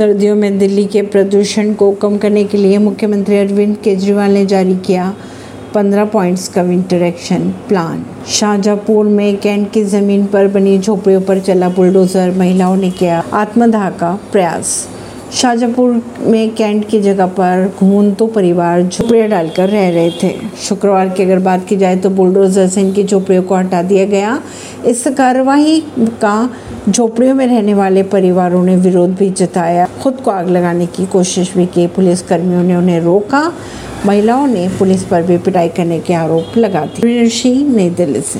सर्दियों में दिल्ली के प्रदूषण को कम करने के लिए मुख्यमंत्री अरविंद केजरीवाल ने जारी किया 15 पॉइंट्स का विंटर एक्शन प्लान शाहजहापुर में कैंट की ज़मीन पर बनी झोपड़ियों पर चला बुलडोजर, महिलाओं ने किया आत्मदाह का प्रयास। शाहजहांपुर में कैंट की जगह पर घूमतो परिवार झोपड़ियाँ डालकर रह रहे थे। शुक्रवार की अगर बात की जाए तो बुलडोजर से इनकी झोपड़ियों को हटा दिया गया। इस कार्रवाई का झोपड़ियों में रहने वाले परिवारों ने विरोध भी जताया। खुद को आग लगाने की कोशिश भी की। पुलिस कर्मियों ने उन्हें रोका। महिलाओं ने पुलिस पर भी पिटाई करने के आरोप लगा दिए। नई दिल्ली से।